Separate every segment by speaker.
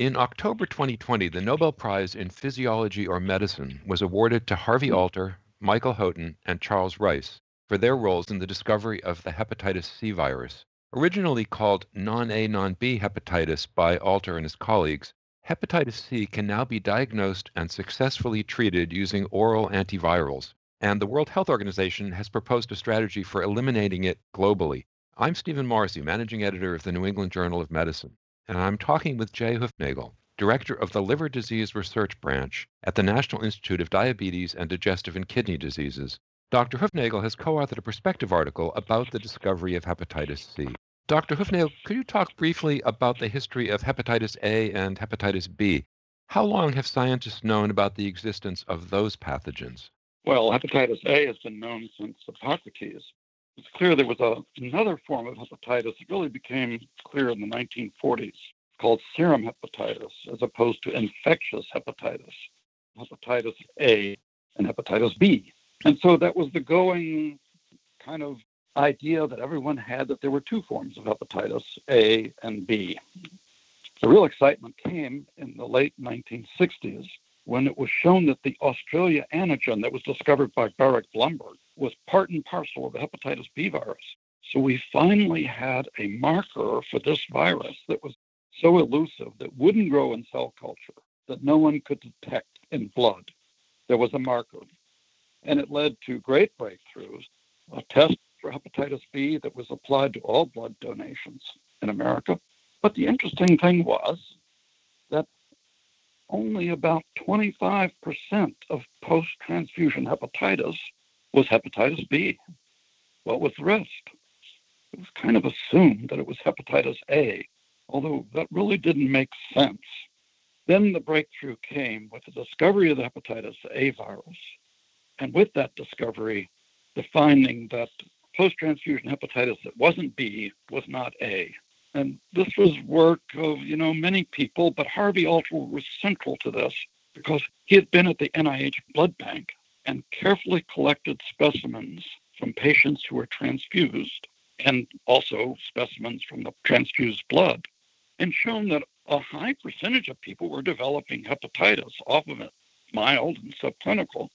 Speaker 1: In October 2020, the Nobel Prize in Physiology or Medicine was awarded to Harvey hmm. Alter, Michael Houghton, and Charles Rice for their roles in the discovery of the hepatitis C virus. Originally called non A non B hepatitis by Alter and his colleagues, hepatitis C can now be diagnosed and successfully treated using oral antivirals, and the World Health Organization has proposed a strategy for eliminating it globally. I'm Stephen Morrissey, managing editor of the New England Journal of Medicine and I'm talking with Jay Hoofnagle, director of the Liver Disease Research Branch at the National Institute of Diabetes and Digestive and Kidney Diseases. Dr. Hoofnagle has co authored a perspective article about the discovery of hepatitis C. Dr. Hoofnagle, could you talk briefly about the history of hepatitis A and hepatitis B? How long have scientists known about the existence of those pathogens?
Speaker 2: Well, hepatitis A has been known since Hippocrates, it's clear there was a, another form of hepatitis that really became clear in the 1940s called serum hepatitis, as opposed to infectious hepatitis, hepatitis A and hepatitis B. And so that was the going kind of idea that everyone had that there were two forms of hepatitis, A and B. The real excitement came in the late 1960s when it was shown that the Australia antigen that was discovered by Baruch Blumberg was part and parcel of the hepatitis B virus. So we finally had a marker for this virus that was so elusive that wouldn't grow in cell culture, that no one could detect in blood. There was a marker. And it led to great breakthroughs, a test for hepatitis B that was applied to all blood donations in America. But the interesting thing was that only about 25% of post transfusion hepatitis was hepatitis B. What was the rest? It was kind of assumed that it was hepatitis A, although that really didn't make sense. Then the breakthrough came with the discovery of the hepatitis A virus. And with that discovery, the finding that post transfusion hepatitis that wasn't B was not A. And this was work of, you know, many people, but Harvey Alter was central to this because he had been at the NIH blood bank and carefully collected specimens from patients who were transfused and also specimens from the transfused blood and shown that a high percentage of people were developing hepatitis off of mild and subclinical,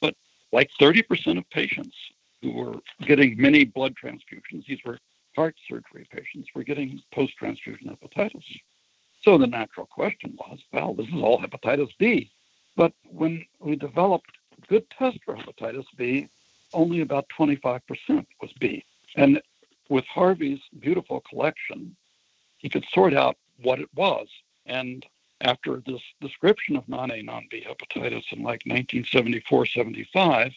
Speaker 2: but like 30% of patients who were getting many blood transfusions, these were heart surgery patients were getting post transfusion hepatitis. So the natural question was well, this is all hepatitis B. But when we developed good test for hepatitis B, only about 25% was B. And with Harvey's beautiful collection, he could sort out what it was. And after this description of non A, non B hepatitis in like 1974 75,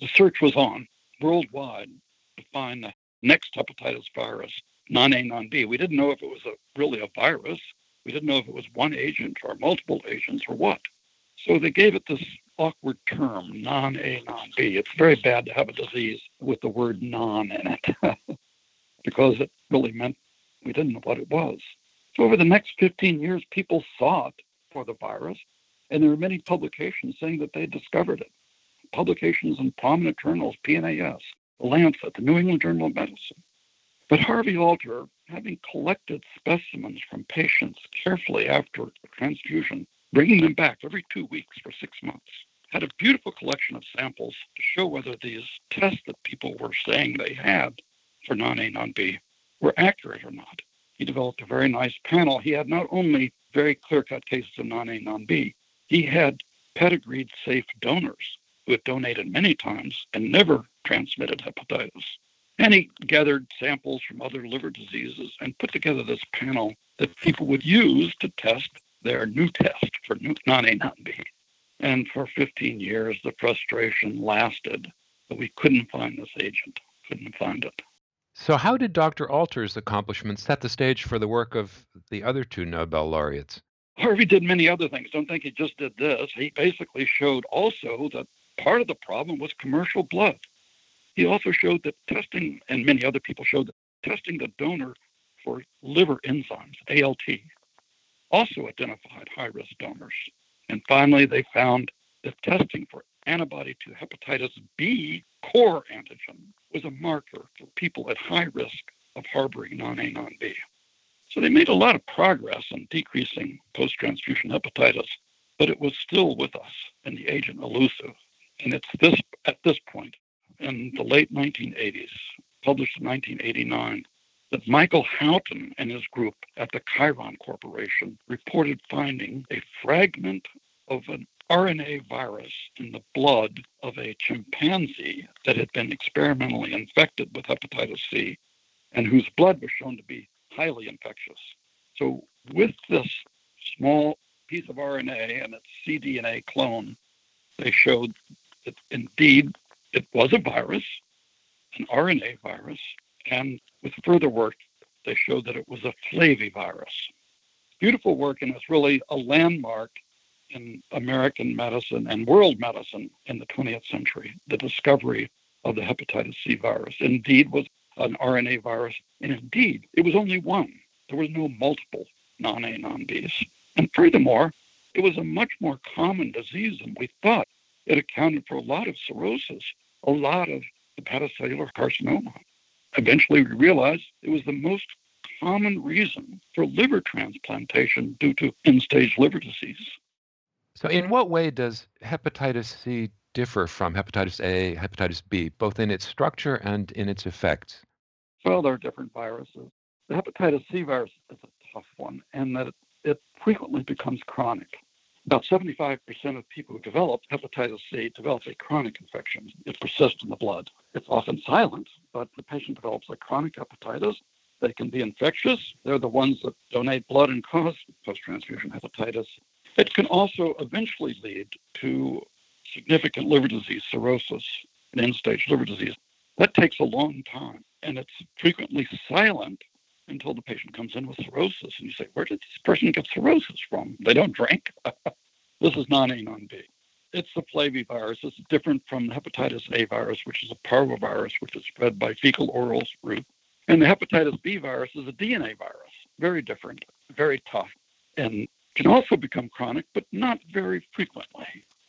Speaker 2: the search was on worldwide to find the next hepatitis virus, non A, non B. We didn't know if it was a, really a virus. We didn't know if it was one agent or multiple agents or what. So they gave it this awkward term, non A, non B. It's very bad to have a disease with the word non in it because it really meant we didn't know what it was. So over the next 15 years, people sought for the virus, and there were many publications saying that they discovered it. Publications in prominent journals, PNAS, the Lancet, the New England Journal of Medicine. But Harvey Alter, having collected specimens from patients carefully after transfusion, bringing them back every two weeks for six months, had a beautiful collection of samples to show whether these tests that people were saying they had for non A, non B were accurate or not. He developed a very nice panel. He had not only very clear cut cases of non A, non B, he had pedigreed safe donors who had donated many times and never transmitted hepatitis. And he gathered samples from other liver diseases and put together this panel that people would use to test their new test for non A, non B. And for 15 years, the frustration lasted that we couldn't find this agent, couldn't find it.
Speaker 1: So, how did Dr. Alter's accomplishments set the stage for the work of the other two Nobel laureates?
Speaker 2: Harvey did many other things. Don't think he just did this. He basically showed also that part of the problem was commercial blood. He also showed that testing, and many other people showed that testing the donor for liver enzymes, ALT, also identified high risk donors. And finally, they found that testing for antibody to hepatitis B core antigen was a marker for people at high risk of harboring non A, non B. So they made a lot of progress in decreasing post transfusion hepatitis, but it was still with us and the agent elusive. And it's this at this point in the late 1980s, published in 1989, that Michael Houghton and his group at the Chiron Corporation reported finding a fragment of an RNA virus in the blood of a chimpanzee that had been experimentally infected with hepatitis C and whose blood was shown to be highly infectious. So, with this small piece of RNA and its cDNA clone, they showed that indeed it was a virus, an RNA virus, and with further work, they showed that it was a flavivirus. Beautiful work, and it's really a landmark in American medicine and world medicine in the 20th century. The discovery of the hepatitis C virus indeed was an RNA virus, and indeed it was only one. There was no multiple non A, non Bs. And furthermore, it was a much more common disease than we thought. It accounted for a lot of cirrhosis, a lot of hepatocellular carcinoma. Eventually, we realized it was the most common reason for liver transplantation due to end stage liver disease.
Speaker 1: So, in what way does hepatitis C differ from hepatitis A, hepatitis B, both in its structure and in its effects?
Speaker 2: Well, there are different viruses. The hepatitis C virus is a tough one, and that it, it frequently becomes chronic. About 75% of people who develop hepatitis C develop a chronic infection. It persists in the blood. It's often silent, but the patient develops a chronic hepatitis. They can be infectious. They're the ones that donate blood and cause post transfusion hepatitis. It can also eventually lead to significant liver disease, cirrhosis, and end stage liver disease. That takes a long time, and it's frequently silent until the patient comes in with cirrhosis. And you say, Where did this person get cirrhosis from? They don't drink. this is non A, non B. It's the flavivirus. It's different from the hepatitis A virus, which is a parvovirus, which is spread by fecal oral route. And the hepatitis B virus is a DNA virus. Very different, very tough, and can also become chronic, but not very frequently,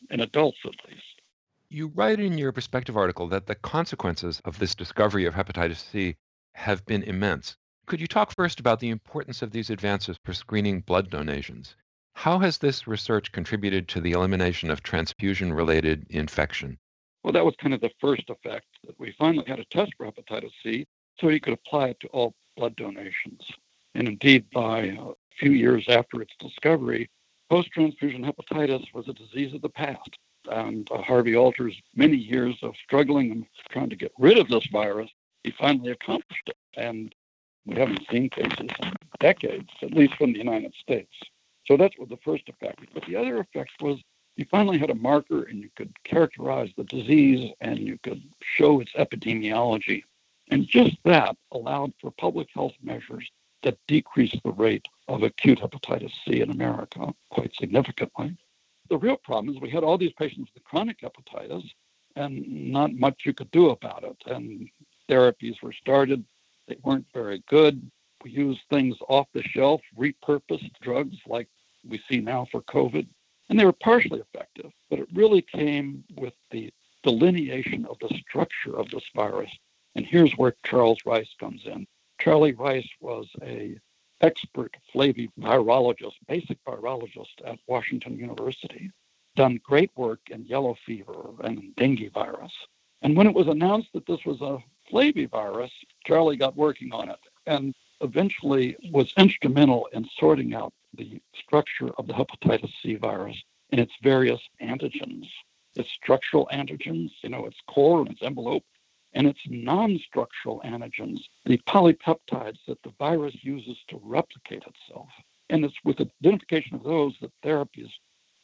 Speaker 2: in adults at least.
Speaker 1: You write in your perspective article that the consequences of this discovery of hepatitis C have been immense. Could you talk first about the importance of these advances for screening blood donations? How has this research contributed to the elimination of transfusion related infection?
Speaker 2: Well, that was kind of the first effect that we finally had a test for hepatitis C so you could apply it to all blood donations. And indeed, by a few years after its discovery, post transfusion hepatitis was a disease of the past. And uh, Harvey Alter's many years of struggling and trying to get rid of this virus, he finally accomplished it. And we haven't seen cases in decades, at least from the United States. So that's what the first effect. But the other effect was you finally had a marker and you could characterize the disease and you could show its epidemiology. And just that allowed for public health measures that decreased the rate of acute hepatitis C in America quite significantly. The real problem is we had all these patients with chronic hepatitis and not much you could do about it. And therapies were started they weren't very good. We used things off the shelf, repurposed drugs like we see now for COVID, and they were partially effective. But it really came with the delineation of the structure of this virus. And here's where Charles Rice comes in. Charlie Rice was a expert flavivirologist, basic virologist at Washington University, done great work in yellow fever and dengue virus. And when it was announced that this was a flavivirus, Charlie got working on it and eventually was instrumental in sorting out the structure of the hepatitis C virus and its various antigens, its structural antigens, you know, its core and its envelope, and its non-structural antigens, the polypeptides that the virus uses to replicate itself. And it's with identification of those that therapies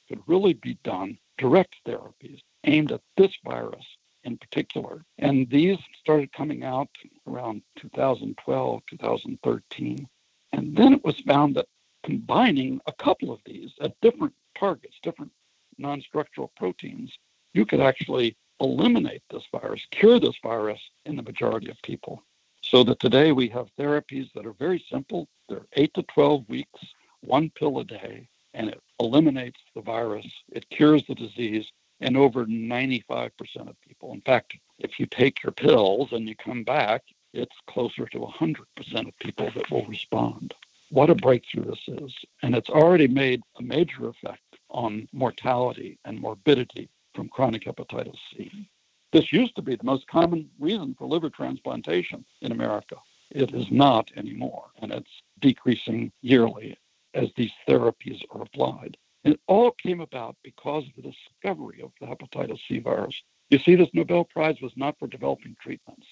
Speaker 2: could really be done, direct therapies aimed at this virus in particular. And these started coming out around 2012, 2013. And then it was found that combining a couple of these at different targets, different non structural proteins, you could actually eliminate this virus, cure this virus in the majority of people. So that today we have therapies that are very simple. They're 8 to 12 weeks, one pill a day, and it eliminates the virus. It cures the disease in over 95% of people. In fact, if you take your pills and you come back, it's closer to 100% of people that will respond. what a breakthrough this is. And it's already made a major effect on mortality and morbidity from chronic hepatitis C. This used to be the most common reason for liver transplantation in America. It is not anymore, and it's decreasing yearly as these therapies are applied. It all came about because of the discovery of the hepatitis C virus. You see, this Nobel Prize was not for developing treatments,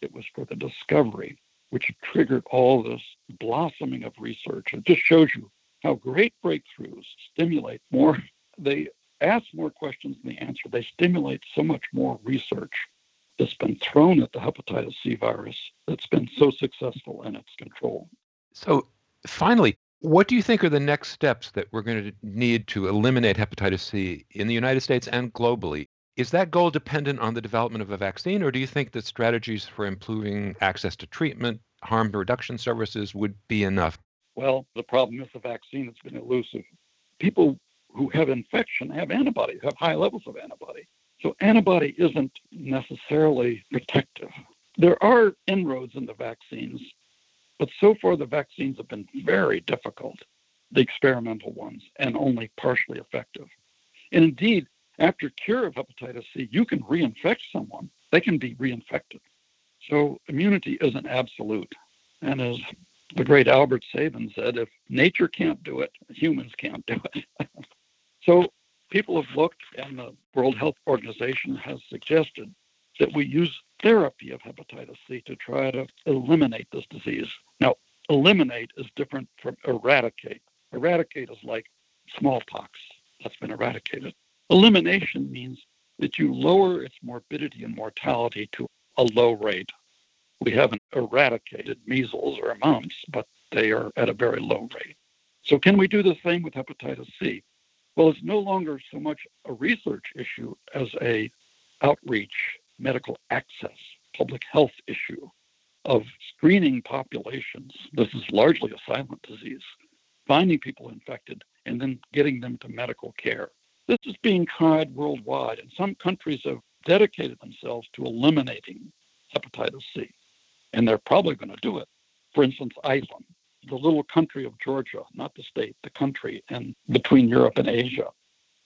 Speaker 2: it was for the discovery, which triggered all this blossoming of research. It just shows you how great breakthroughs stimulate more. They ask more questions than they answer. They stimulate so much more research that's been thrown at the hepatitis C virus that's been so successful in its control.
Speaker 1: So, finally, what do you think are the next steps that we're going to need to eliminate hepatitis C in the United States and globally? Is that goal dependent on the development of a vaccine, or do you think that strategies for improving access to treatment, harm reduction services would be enough?
Speaker 2: Well, the problem with the vaccine has been elusive. People who have infection have antibodies, have high levels of antibody. So antibody isn't necessarily protective. There are inroads in the vaccines, but so far the vaccines have been very difficult, the experimental ones, and only partially effective. And indeed, after cure of hepatitis C, you can reinfect someone. They can be reinfected. So immunity isn't absolute. And as the great Albert Sabin said, if nature can't do it, humans can't do it. so people have looked, and the World Health Organization has suggested that we use therapy of hepatitis C to try to eliminate this disease. Now, eliminate is different from eradicate. Eradicate is like smallpox that's been eradicated. Elimination means that you lower its morbidity and mortality to a low rate. We haven't eradicated measles or mumps, but they are at a very low rate. So, can we do the same with hepatitis C? Well, it's no longer so much a research issue as a outreach, medical access, public health issue of screening populations. This is largely a silent disease, finding people infected and then getting them to medical care. This is being tried worldwide, and some countries have dedicated themselves to eliminating hepatitis C, and they're probably going to do it. For instance, Iceland the little country of Georgia, not the state, the country, and between Europe and Asia.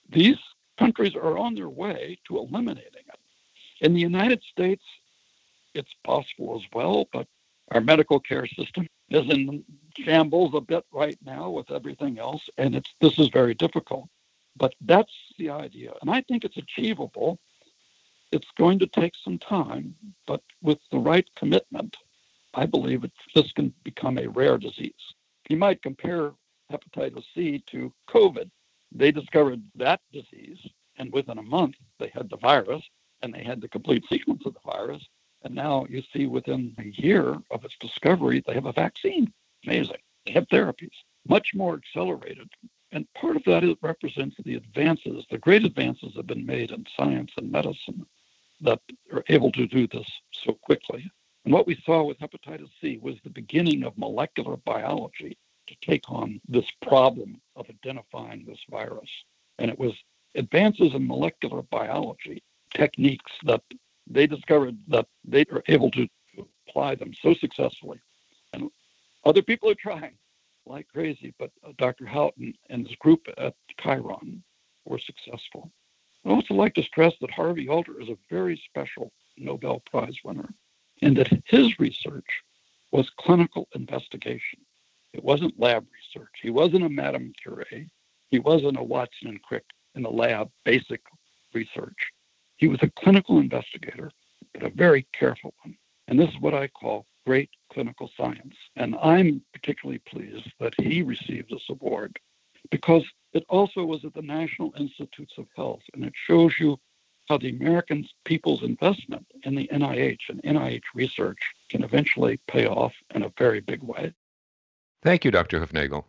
Speaker 2: These countries are on their way to eliminating it. In the United States, it's possible as well, but our medical care system is in shambles a bit right now with everything else, and it's this is very difficult. But that's the idea, and I think it's achievable. It's going to take some time, but with the right commitment, I believe it, this can become a rare disease. You might compare hepatitis C to COVID. They discovered that disease, and within a month, they had the virus and they had the complete sequence of the virus. And now you see within a year of its discovery, they have a vaccine. Amazing. They have therapies, much more accelerated. And part of that is, represents the advances, the great advances that have been made in science and medicine that are able to do this so quickly. And what we saw with hepatitis C was the beginning of molecular biology to take on this problem of identifying this virus. And it was advances in molecular biology techniques that they discovered that they are able to apply them so successfully. And other people are trying like crazy, but uh, Dr. Houghton and his group at Chiron were successful. I also like to stress that Harvey Alter is a very special Nobel Prize winner and that his research was clinical investigation. It wasn't lab research. He wasn't a Madame Curie. He wasn't a Watson and Crick in the lab, basic research. He was a clinical investigator, but a very careful one. And this is what I call great clinical science. And I'm particularly pleased that he received this award because it also was at the National Institutes of Health. And it shows you how the American people's investment in the NIH and NIH research can eventually pay off in a very big way.
Speaker 1: Thank you, Dr. Hoofnagle.